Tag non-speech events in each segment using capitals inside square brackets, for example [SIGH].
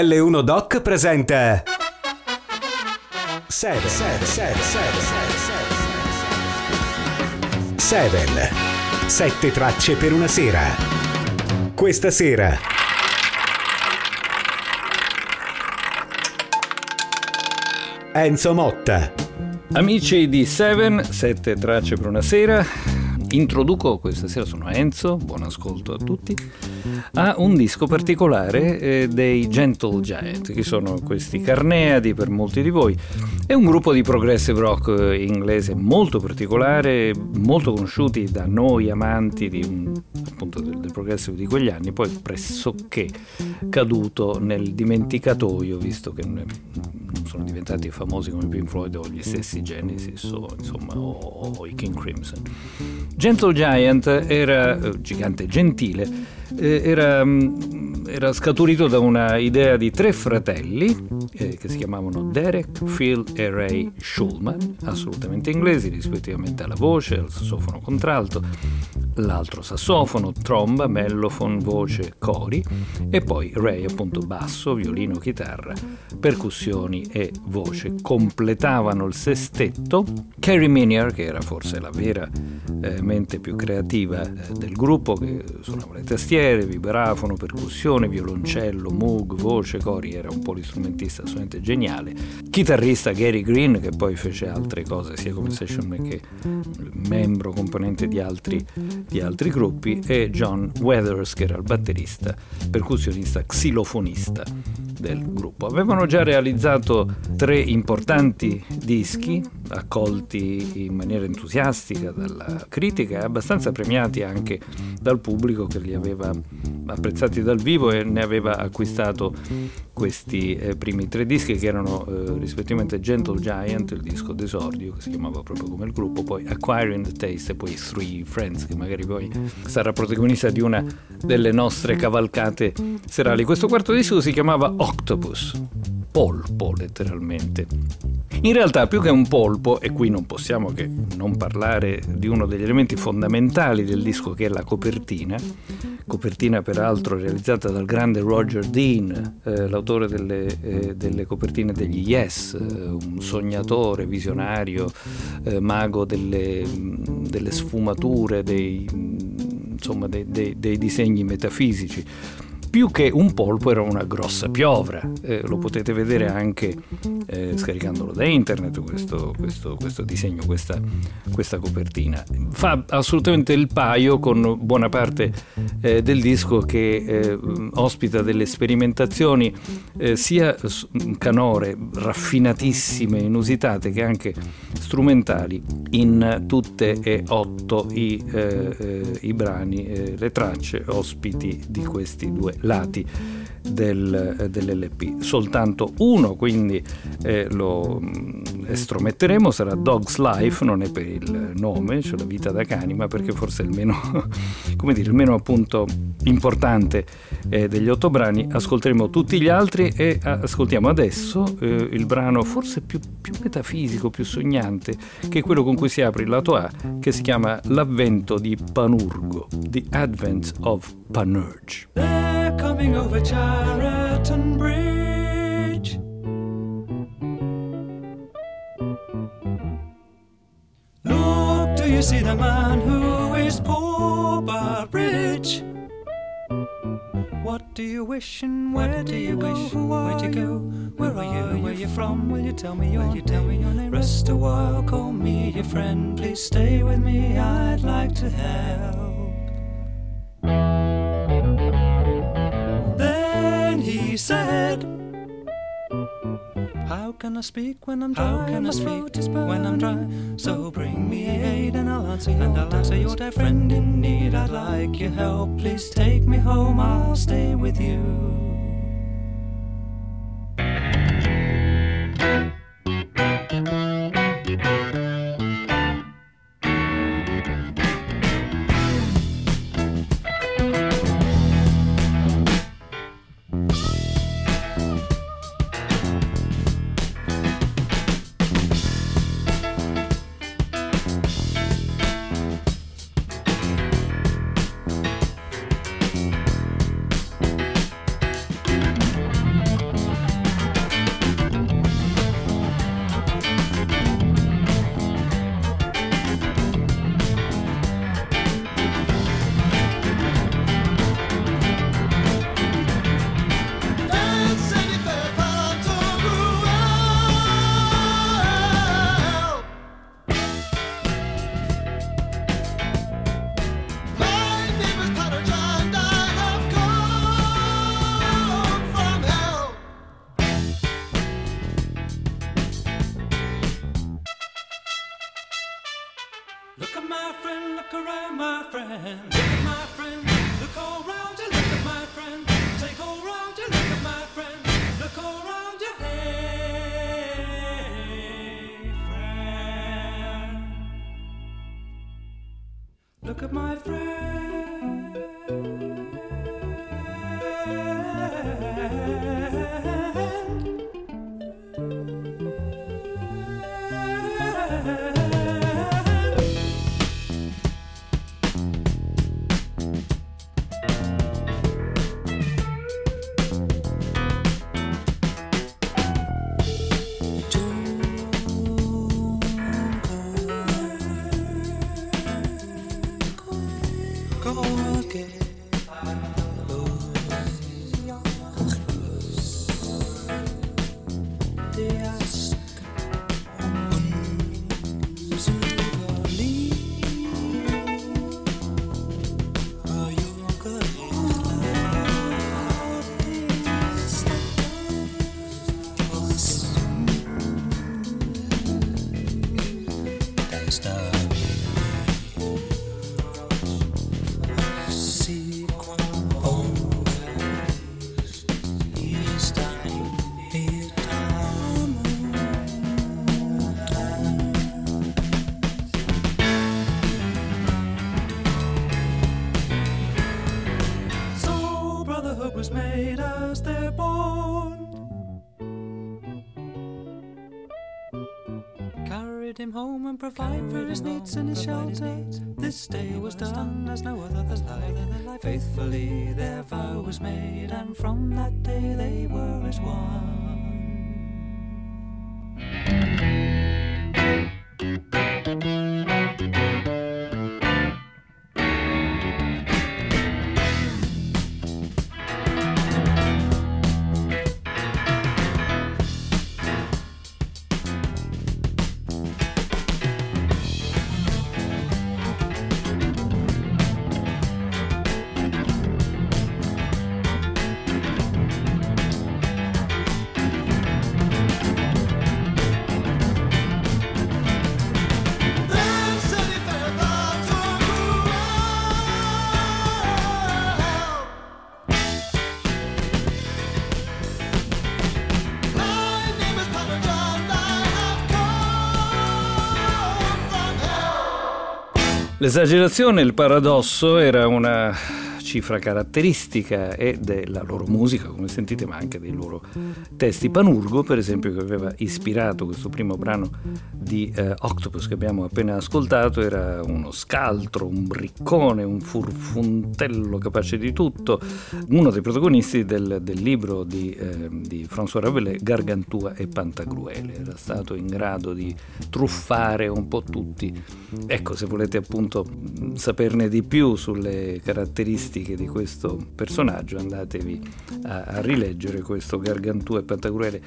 L1 Doc presenta 7 7 7 7 7 7 tracce per una sera. Questa sera Enzo Motta. Amici di Seven, 7 tracce per una sera. Introduco questa sera, sono Enzo, buon ascolto a tutti ha un disco particolare eh, dei Gentle Giant, che sono questi carneadi per molti di voi. È un gruppo di progressive rock eh, inglese molto particolare, molto conosciuti da noi amanti di, appunto, del, del progressive di quegli anni, poi pressoché caduto nel dimenticatoio, visto che non sono diventati famosi come Pink Floyd o gli stessi Genesis o, insomma, o, o i King Crimson. Gentle Giant era eh, gigante gentile, era, mm, era, scaturito da una idea di tre fratelli eh, che si chiamavano Derek, Phil e Ray Schulman, assolutamente inglesi rispettivamente alla voce, al sassofono contralto, l'altro sassofono, tromba, mellophone, voce, cori e poi Ray appunto basso, violino, chitarra, percussioni e voce. Completavano il sestetto Carrie Minier, che era forse la vera eh, mente più creativa eh, del gruppo, che suonava le tastiere, vibrafono, percussione, violoncello, moog, voce, cori, era un polistrumentista assolutamente geniale. Chitarrista Gary Green, che poi fece altre cose sia come session che membro, componente di altri, di altri gruppi, e John Weathers, che era il batterista, percussionista, xilofonista del gruppo. Avevano già realizzato tre importanti dischi, accolti in maniera entusiastica dalla critica e abbastanza premiati anche dal pubblico che li aveva apprezzati dal vivo e ne aveva acquistato questi eh, primi tre dischi che erano eh, rispettivamente Gentle Giant, il disco d'esordio che si chiamava proprio come il gruppo, poi Acquiring the Taste e poi Three Friends che magari poi sarà protagonista di una delle nostre cavalcate serali. Questo quarto disco si chiamava Octopus, polpo letteralmente. In realtà più che un polpo, e qui non possiamo che non parlare di uno degli elementi fondamentali del disco che è la copertina, copertina peraltro realizzata dal grande Roger Dean, eh, l'autore delle, eh, delle, copertine degli Yes, eh, un sognatore, visionario, eh, mago delle, delle sfumature, dei, insomma, dei, dei, dei disegni metafisici più che un polpo era una grossa piovra. Eh, lo potete vedere anche eh, scaricandolo da internet questo, questo, questo disegno, questa, questa, copertina. Fa assolutamente il paio con buona parte eh, del disco che eh, ospita delle sperimentazioni eh, sia canore raffinatissime, inusitate che anche strumentali in tutte e otto i, eh, i brani, le tracce ospiti di questi due lati del, dell'LP. Soltanto uno, quindi eh, lo mm, estrometteremo, sarà Dog's Life, non è per il nome, cioè la vita da cani, ma perché forse è il meno, [LAUGHS] come dire, il meno appunto importante eh, degli otto brani. Ascolteremo tutti gli altri e ascoltiamo adesso eh, il brano forse più, più metafisico, più sognante, che è quello con cui si apre il lato A, che si chiama L'avvento di Panurgo, The Advent of Panurge. They're coming over Chariton Bridge. Look, do you see the man who is poor but rich? What do you wish and where what do you wish? Where do you go? Where are you? Where you from? Will you tell me your Will you tell me your name? Rest a while, call me your friend. Please stay with me. I'd like to help. He said. How can I speak when I'm dry? How can I speak when I'm dry? So bring me aid and I'll answer your, and I'll answer your dear friend in need. I'd like your help. Please take me home. I'll stay with you. And provide for his needs and his shelter. This day was done as no other life. Faithfully their vow was made, and from that day they were as one. L'esagerazione, il paradosso era una cifra caratteristica e della loro musica, come sentite, ma anche dei loro testi. Panurgo, per esempio, che aveva ispirato questo primo brano di eh, Octopus che abbiamo appena ascoltato, era uno scaltro, un briccone, un furfuntello capace di tutto, uno dei protagonisti del, del libro di, eh, di François Rabelais, Gargantua e Pantagruele. Era stato in grado di truffare un po' tutti. Ecco, se volete appunto saperne di più sulle caratteristiche caratteristiche di questo personaggio andatevi a, a rileggere questo Gargantù e Pantagruele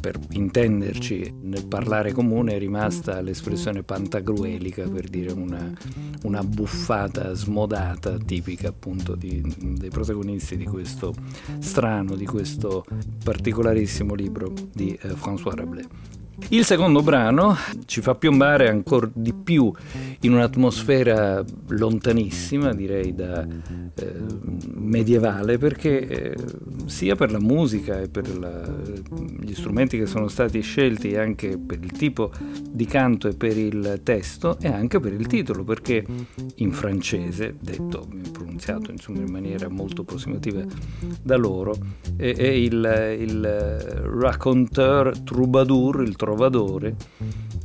per intenderci nel parlare comune è rimasta l'espressione pantagruelica per dire una, una buffata smodata tipica appunto di, dei protagonisti di questo strano, di questo particolarissimo libro di eh, François Rabelais. Il secondo brano ci fa piombare ancora di più in un'atmosfera lontanissima, direi da eh, medievale, perché eh, sia per la musica e per la, gli strumenti che sono stati scelti, anche per il tipo di canto e per il testo, e anche per il titolo, perché in francese, detto, pronunziato insomma, in maniera molto approssimativa da loro, è, è il, il raconteur troubadour, il trovadore,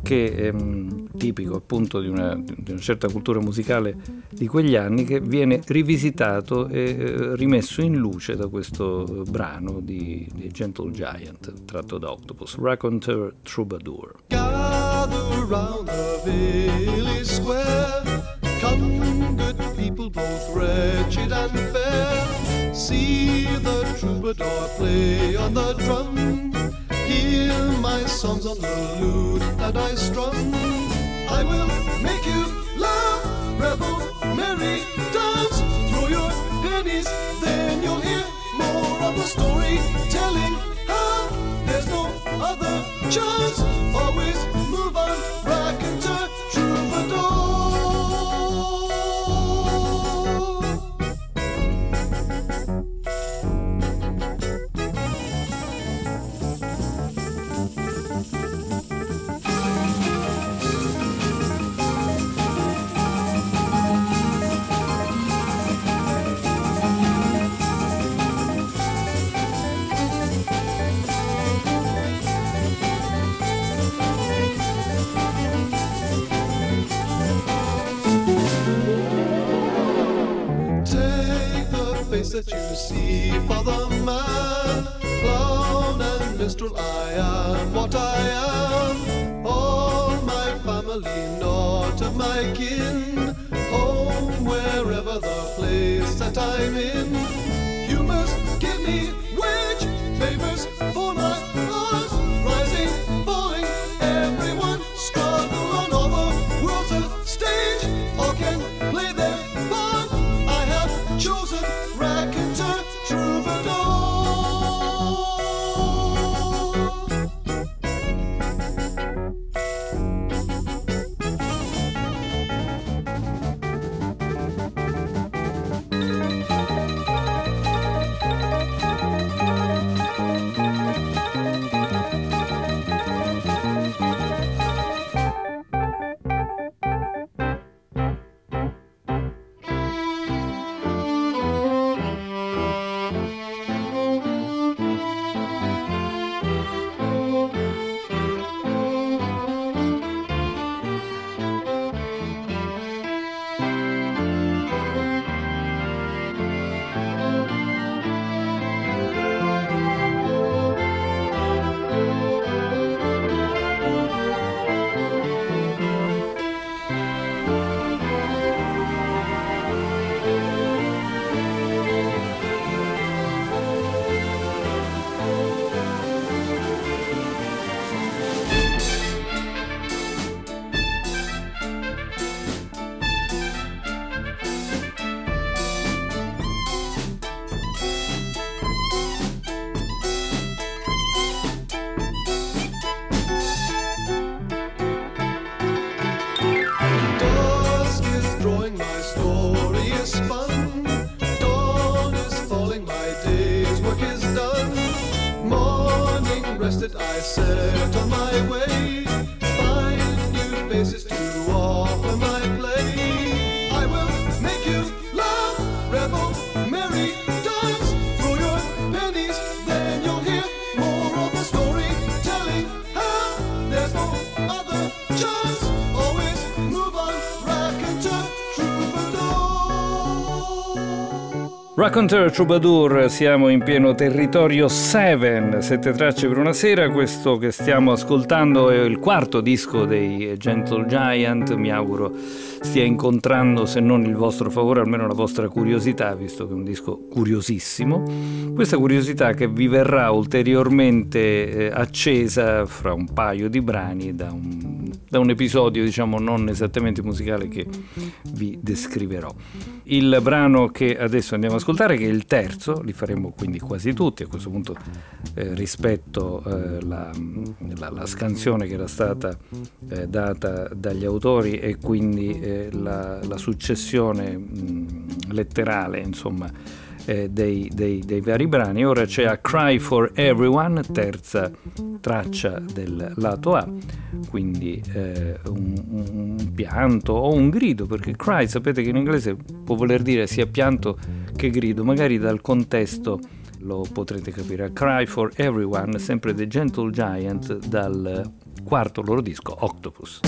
che è um, tipico appunto di una, di una, certa cultura musicale di quegli anni, che viene rivisitato e eh, rimesso in luce da questo brano di, di Gentle Giant, tratto da Octopus, Raconteur Troubadour. Gather round the village square, come good people both wretched and fair, see the troubadour play on the drum. Hear my songs on the lute that I strum. I will make you laugh, revel, merry, dance. Throw your pennies, then you'll hear more of the story telling how there's no other chance. Always I Morning rested, I set on my way. Raconteur Troubadour, siamo in pieno territorio 7, sette tracce per una sera, questo che stiamo ascoltando è il quarto disco dei Gentle Giant, mi auguro stia incontrando se non il vostro favore almeno la vostra curiosità, visto che è un disco curiosissimo, questa curiosità che vi verrà ulteriormente eh, accesa fra un paio di brani da un, da un episodio diciamo non esattamente musicale che vi descriverò. Il brano che adesso andiamo ad ascoltare, che è il terzo, li faremo quindi quasi tutti a questo punto eh, rispetto eh, la, la, la scansione che era stata eh, data dagli autori e quindi eh, la, la successione mh, letterale, insomma, eh, dei, dei, dei, vari brani. Ora c'è A Cry for Everyone, terza traccia del lato A, quindi eh, un, un, pianto o un grido, perché cry sapete che in inglese può voler dire sia pianto che grido, magari dal contesto lo potrete capire. A Cry for Everyone, sempre The Gentle Giant dal quarto loro disco, Octopus.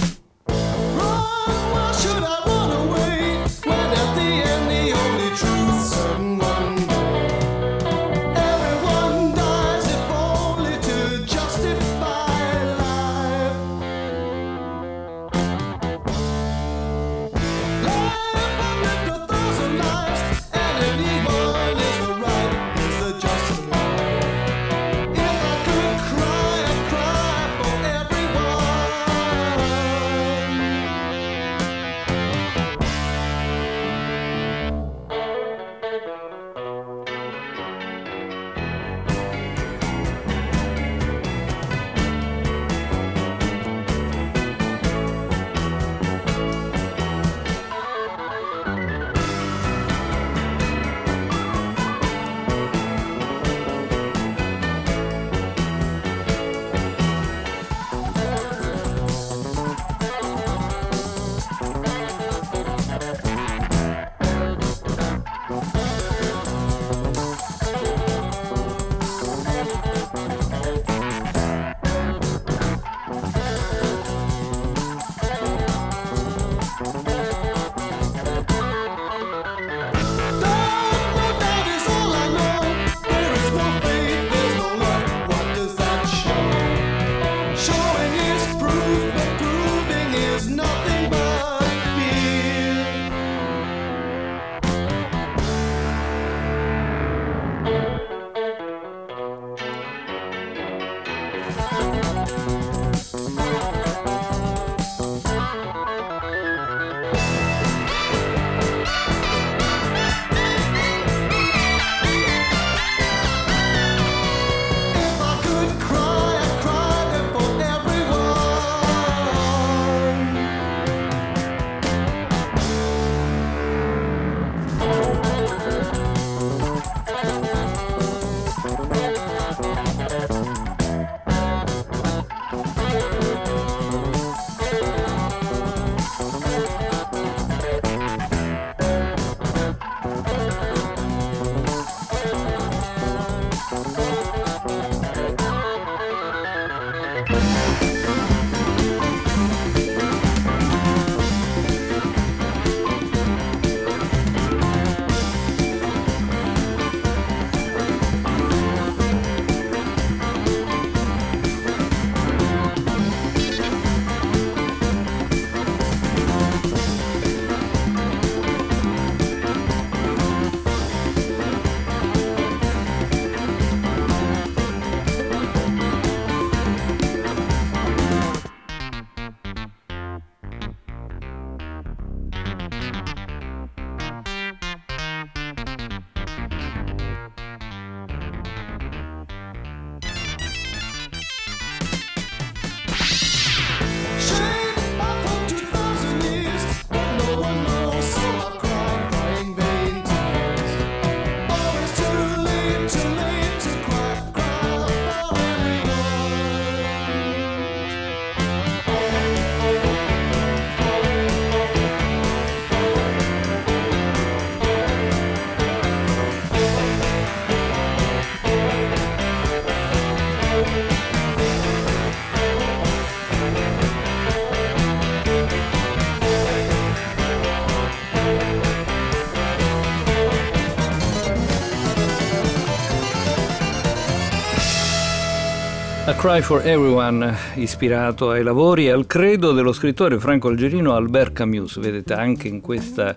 Cry for Everyone, ispirato ai lavori e al credo dello scrittore franco-algerino Albert Camus. Vedete, anche in questa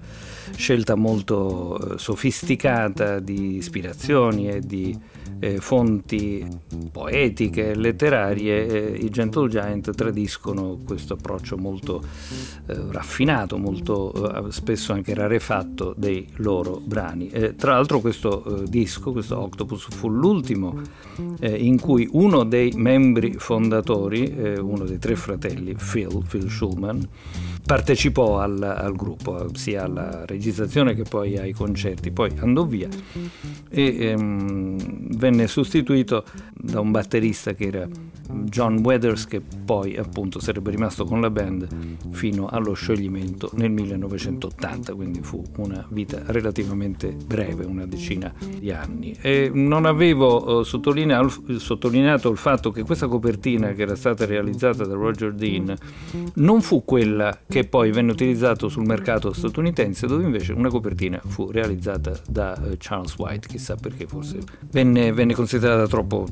scelta molto eh, sofisticata di ispirazioni e di eh, fonti poetiche e letterarie, eh, i Gentle Giant tradiscono questo approccio molto eh, raffinato, molto eh, spesso anche rarefatto dei loro brani. Eh, tra l'altro questo disco, questo Octopus, fu l'ultimo in cui uno dei membri fondatori, uno dei tre fratelli, Phil, Phil Schulman, partecipò al, al, gruppo, sia alla registrazione che poi ai concerti, poi andò via e ehm, venne sostituito da un batterista che era John Weathers che poi appunto sarebbe rimasto con la band fino allo scioglimento nel 1980, quindi fu una vita relativamente breve, una decina di anni. E non avevo eh, sottolineato, sottolineato il fatto che questa copertina che era stata realizzata da Roger Dean non fu quella che poi venne utilizzato sul mercato statunitense, dove invece una copertina fu realizzata da uh, Charles White, chissà perché forse venne, venne considerata troppo,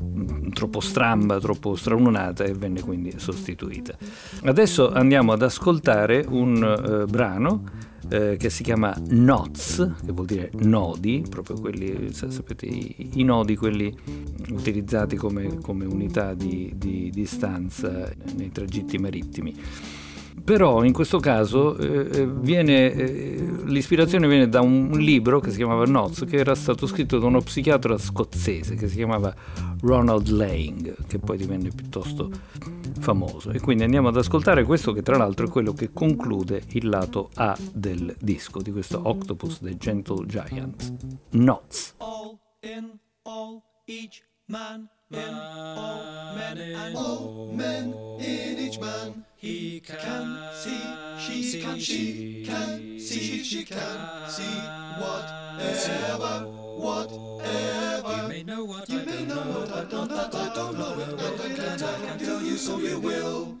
troppo stramba, troppo stralunata e venne quindi sostituita. Adesso andiamo ad ascoltare un uh, brano eh, che si chiama NOTS, che vuol dire nodi, proprio quelli, sapete, i, i nodi, quelli utilizzati come, come unità di, di distanza nei tragitti marittimi. Però in questo caso eh, eh, viene, eh, l'ispirazione viene da un libro che si chiamava Notes, che era stato scritto da uno psichiatra scozzese che si chiamava Ronald Lang, che poi divenne piuttosto famoso. E quindi andiamo ad ascoltare questo che tra l'altro è quello che conclude il lato A del disco di questo Octopus The Gentle Giant. Notes. All in all, each man in all men and all men in each man. He can, can see, she can see, can, she can see, she can see whatever, whatever. You may know what you I may know what I don't, that I don't know it, but I can, I can tell you so you will.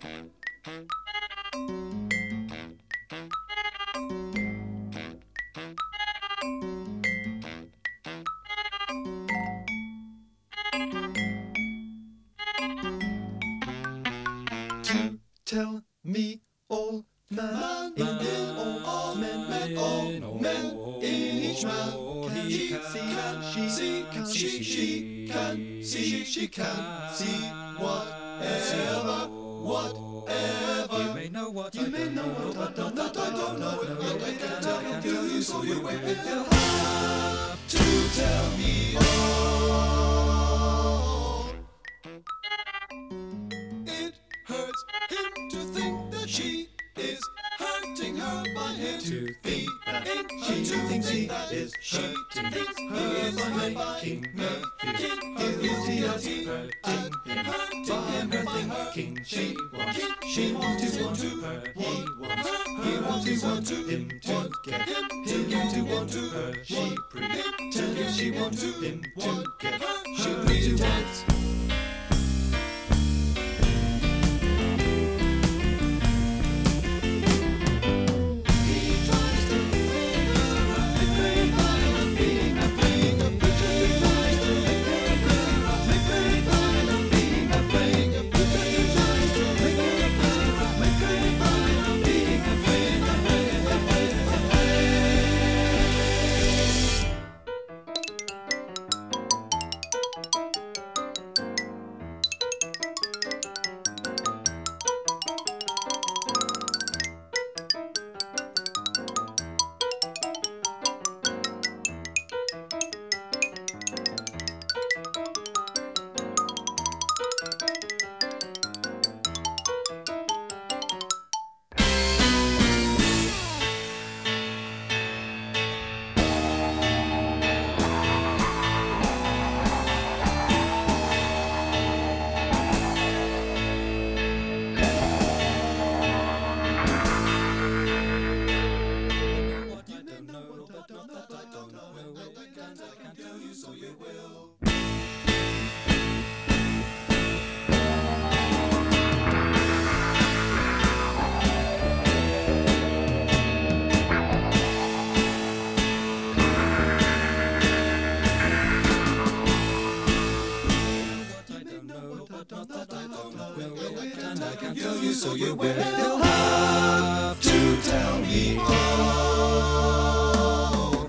I don't know it, and I can tell you so you will have to tell me all.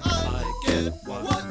I get what I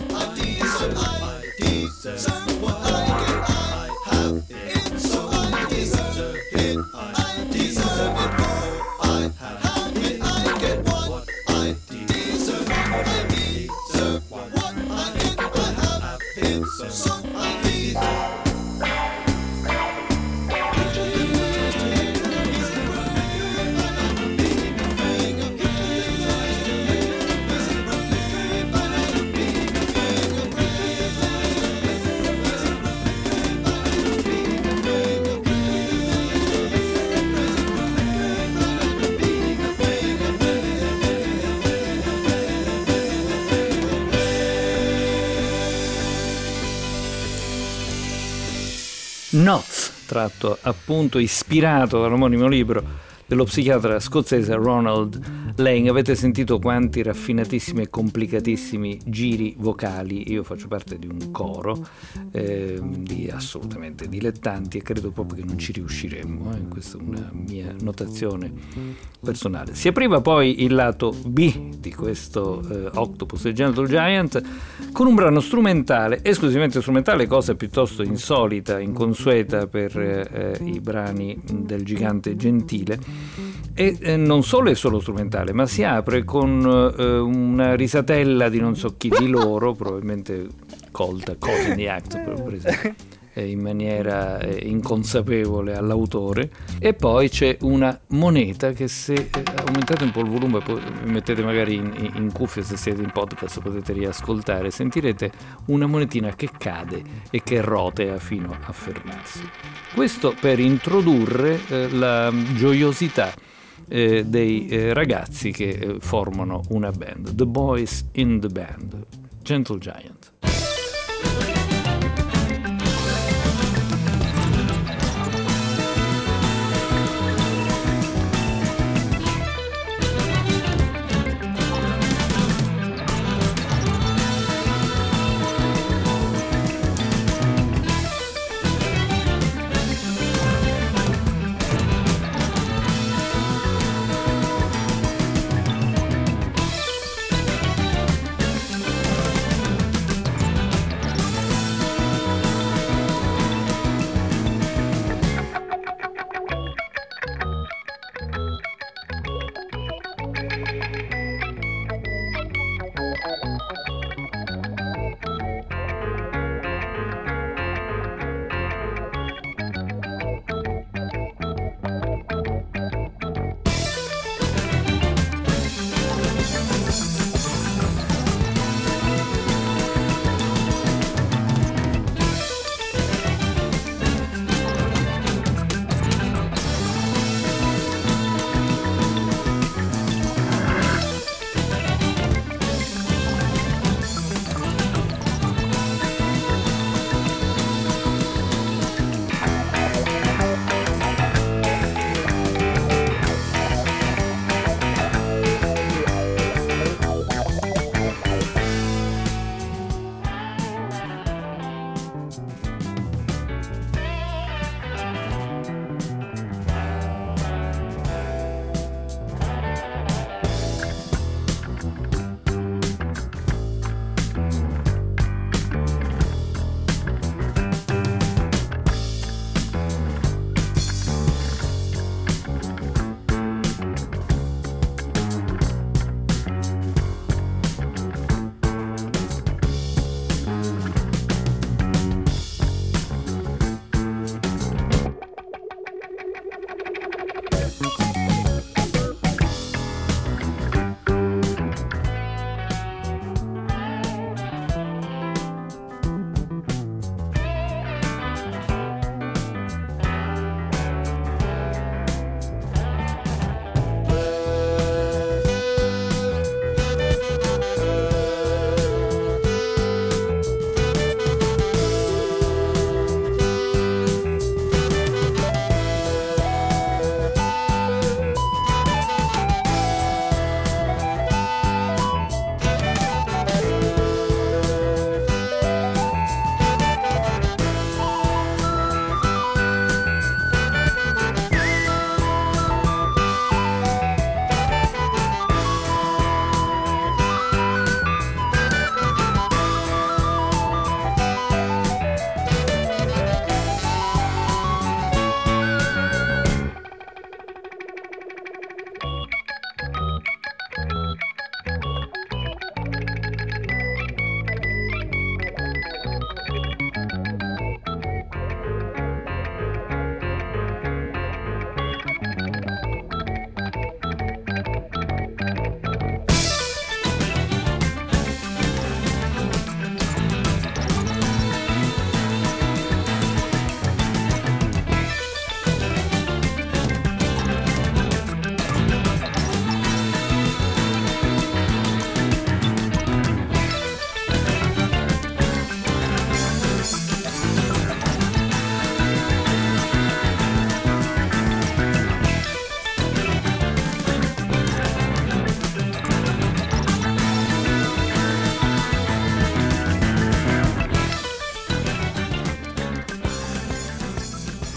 tratto appunto ispirato dall'omonimo libro dello psichiatra scozzese Ronald Lane. Avete sentito quanti raffinatissimi e complicatissimi giri vocali. Io faccio parte di un coro eh, di assolutamente dilettanti e credo proprio che non ci riusciremmo. Eh? Questa è una mia notazione personale. Si apriva poi il lato B di questo eh, Octopus e Gentle Giant con un brano strumentale, esclusivamente strumentale, cosa piuttosto insolita, inconsueta per eh, i brani del gigante gentile. E eh, non solo è solo strumentale, ma si apre con eh, una risatella di non so chi di loro, probabilmente colta, in the act, per esempio in maniera inconsapevole all'autore. E poi c'è una moneta che se aumentate un po' il volume poi mettete magari in, in cuffia se siete in podcast potete riascoltare sentirete una monetina che cade e che rotea fino a fermarsi. Questo per introdurre eh, la gioiosità eh, dei eh, ragazzi che eh, formano una band The Boys in the Band Gentle Giant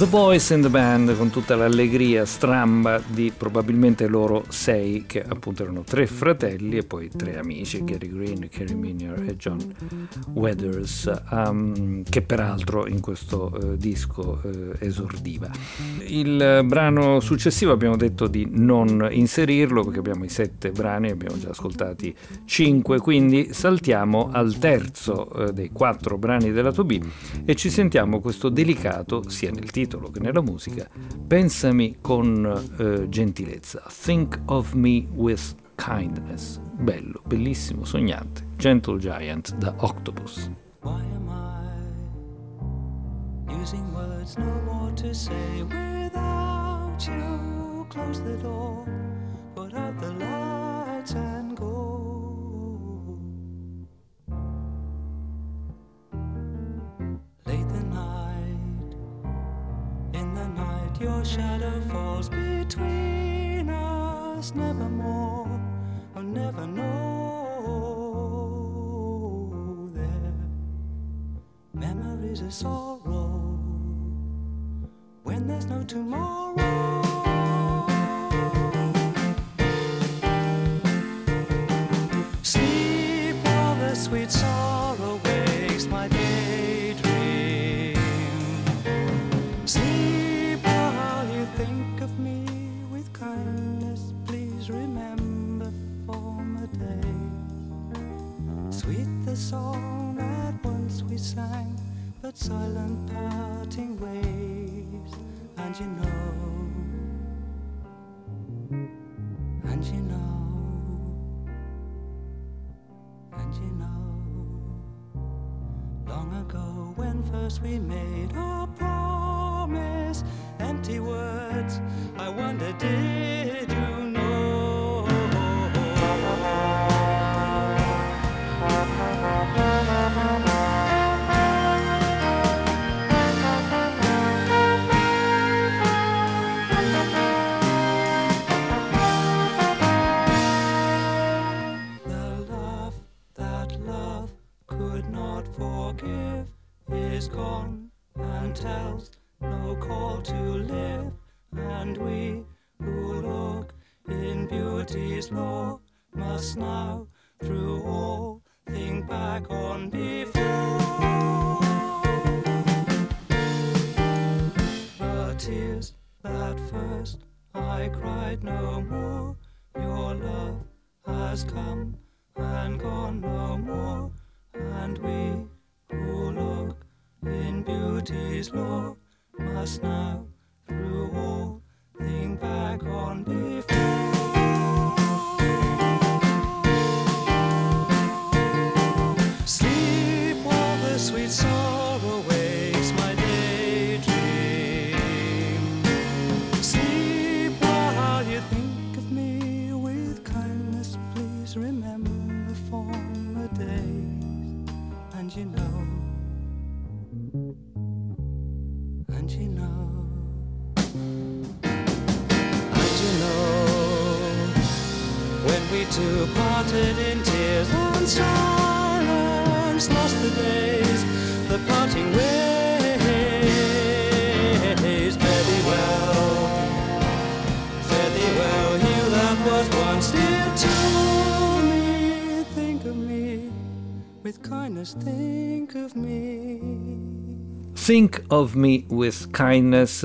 The Boys in the Band con tutta l'allegria stramba di probabilmente loro sei che appunto erano tre fratelli e poi tre amici Gary Green, Kerry Minier e John Weathers um, che peraltro in questo uh, disco uh, esordiva. Il brano successivo abbiamo detto di non inserirlo perché abbiamo i sette brani abbiamo già ascoltati cinque quindi saltiamo al terzo uh, dei quattro brani della 2B e ci sentiamo questo delicato sia nel titolo che nella musica, Pensami con eh, gentilezza, Think of me with kindness. Bello, bellissimo, sognante. Gentle Giant da Octopus. Why am I using words no more to say without you? Close the door, put out the lights and your shadow falls between us, nevermore, I'll never know there. Memories of sorrow when there's no tomorrow. Song that once we sang, but silent parting ways, and you know, and you know, and you know, long ago when first we made our promise, empty words, I wonder did you us now. Think of Me with Kindness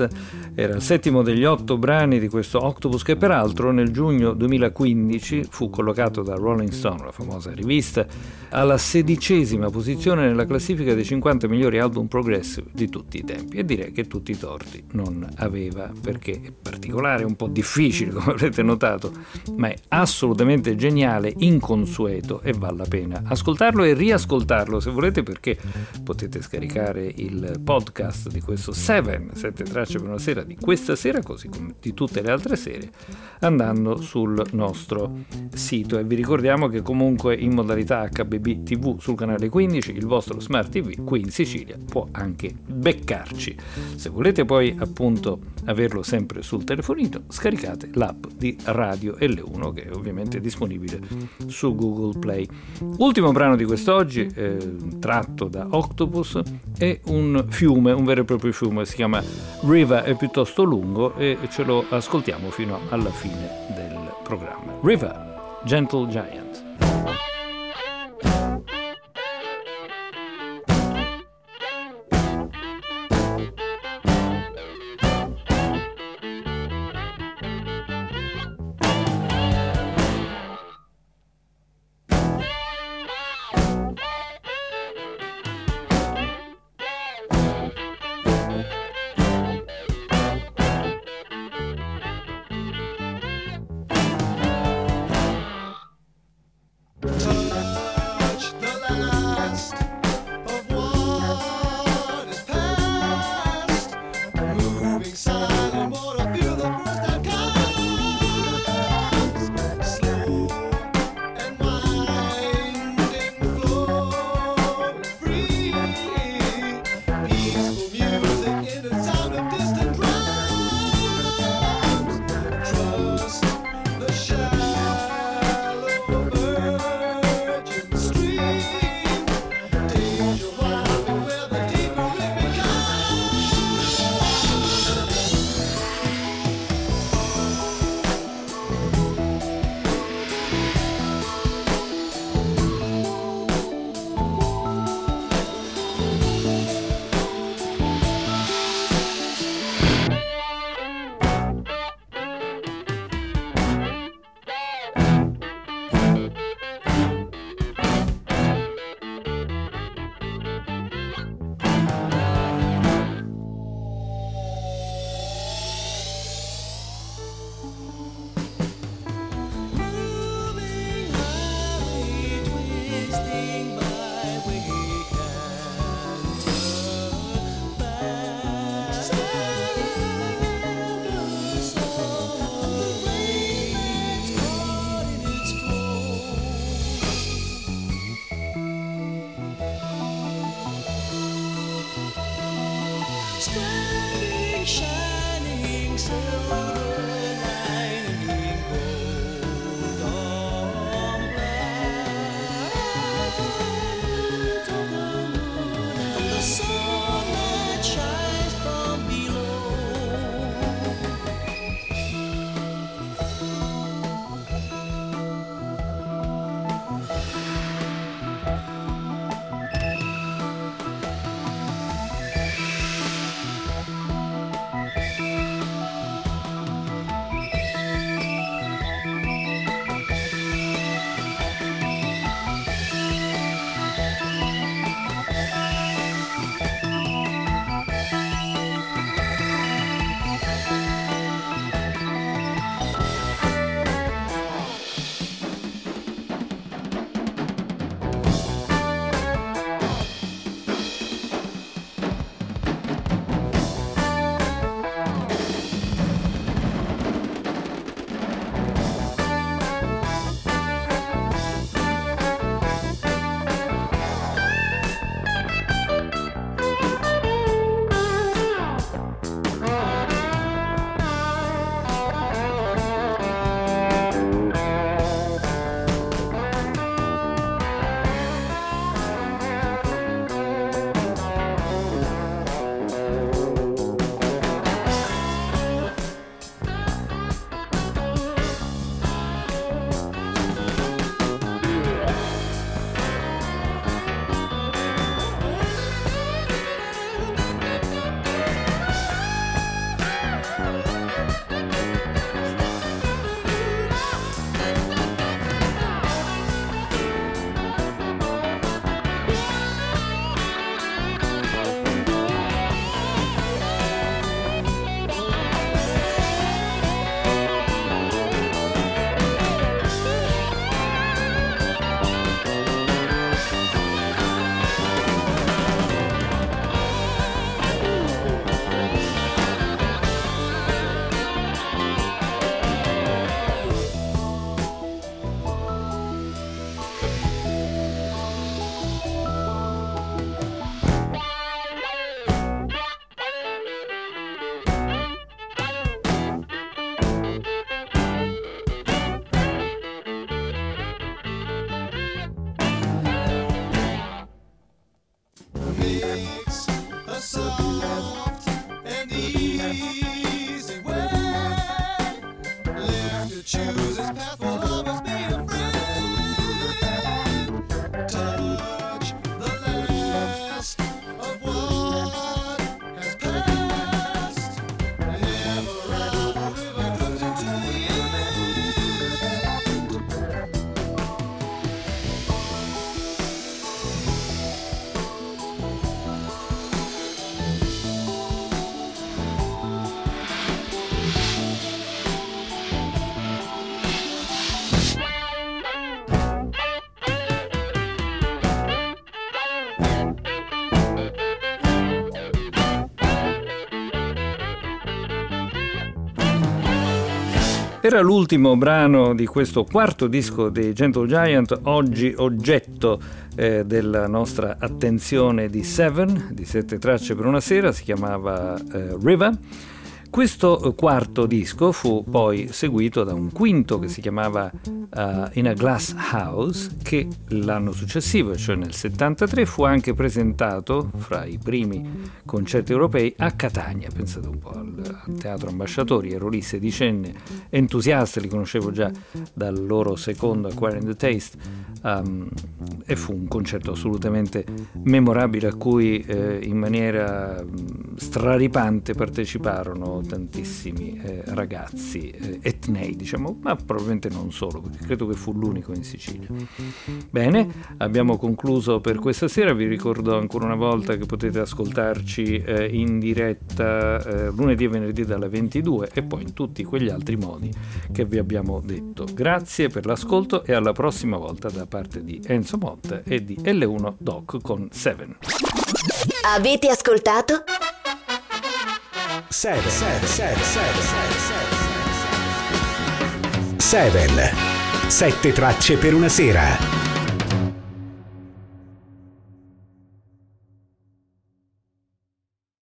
era il settimo degli otto brani di questo Octopus che peraltro nel giugno 2015 fu collocato da Rolling Stone, la famosa rivista, alla sedicesima posizione nella classifica dei 50 migliori album progressive di tutti i tempi. E direi che tutti i torti non aveva perché è particolare, un po' difficile [LAUGHS] come avrete notato, ma è assolutamente geniale, inconsueto e vale la pena ascoltarlo e riascoltarlo se volete perché potete scaricare il podcast di questo 7, 7 tracce per una sera puntata di questa sera, così come di tutte le altre serie, andando sul nostro sito. E vi ricordiamo che comunque in modalità HBB TV sul canale 15 il vostro Smart TV qui in Sicilia può anche beccarci. Se volete poi appunto averlo sempre sul telefonino, scaricate l'app di Radio L1 che è ovviamente disponibile su Google Play. Ultimo brano di quest'oggi, eh, tratto da Octopus, è un fiume, un vero e proprio fiume, si chiama River, piuttosto lungo e ce lo ascoltiamo fino alla fine del programma. River, Gentle Giant. Yes. Era l'ultimo brano di questo quarto disco dei Gentle Giant, oggi oggetto eh, della nostra attenzione di Seven, di sette tracce per una sera, si chiamava eh, River. Questo eh, quarto disco fu poi seguito da un quinto che si chiamava uh, In a Glass House, che l'anno successivo, cioè nel 73, fu anche presentato fra i primi concerti europei a Catania. Pensate un po' al, al Teatro Ambasciatori, ero lì sedicenne, entusiasta, li conoscevo già dal loro secondo Acquiring the Taste, um, e fu un concerto assolutamente memorabile a cui eh, in maniera mh, straripante parteciparono tantissimi eh, ragazzi eh, etnei, diciamo, ma probabilmente non solo, perché credo che fu l'unico in Sicilia. Bene, abbiamo concluso per questa sera, vi ricordo ancora una volta che potete ascoltarci eh, in diretta eh, lunedì e venerdì dalle 22 e poi in tutti quegli altri modi che vi abbiamo detto. Grazie per l'ascolto e alla prossima volta da parte di Enzo Motta e di L1 Doc con 7. Avete ascoltato? 7 7 7 7 7 7 tracce per una sera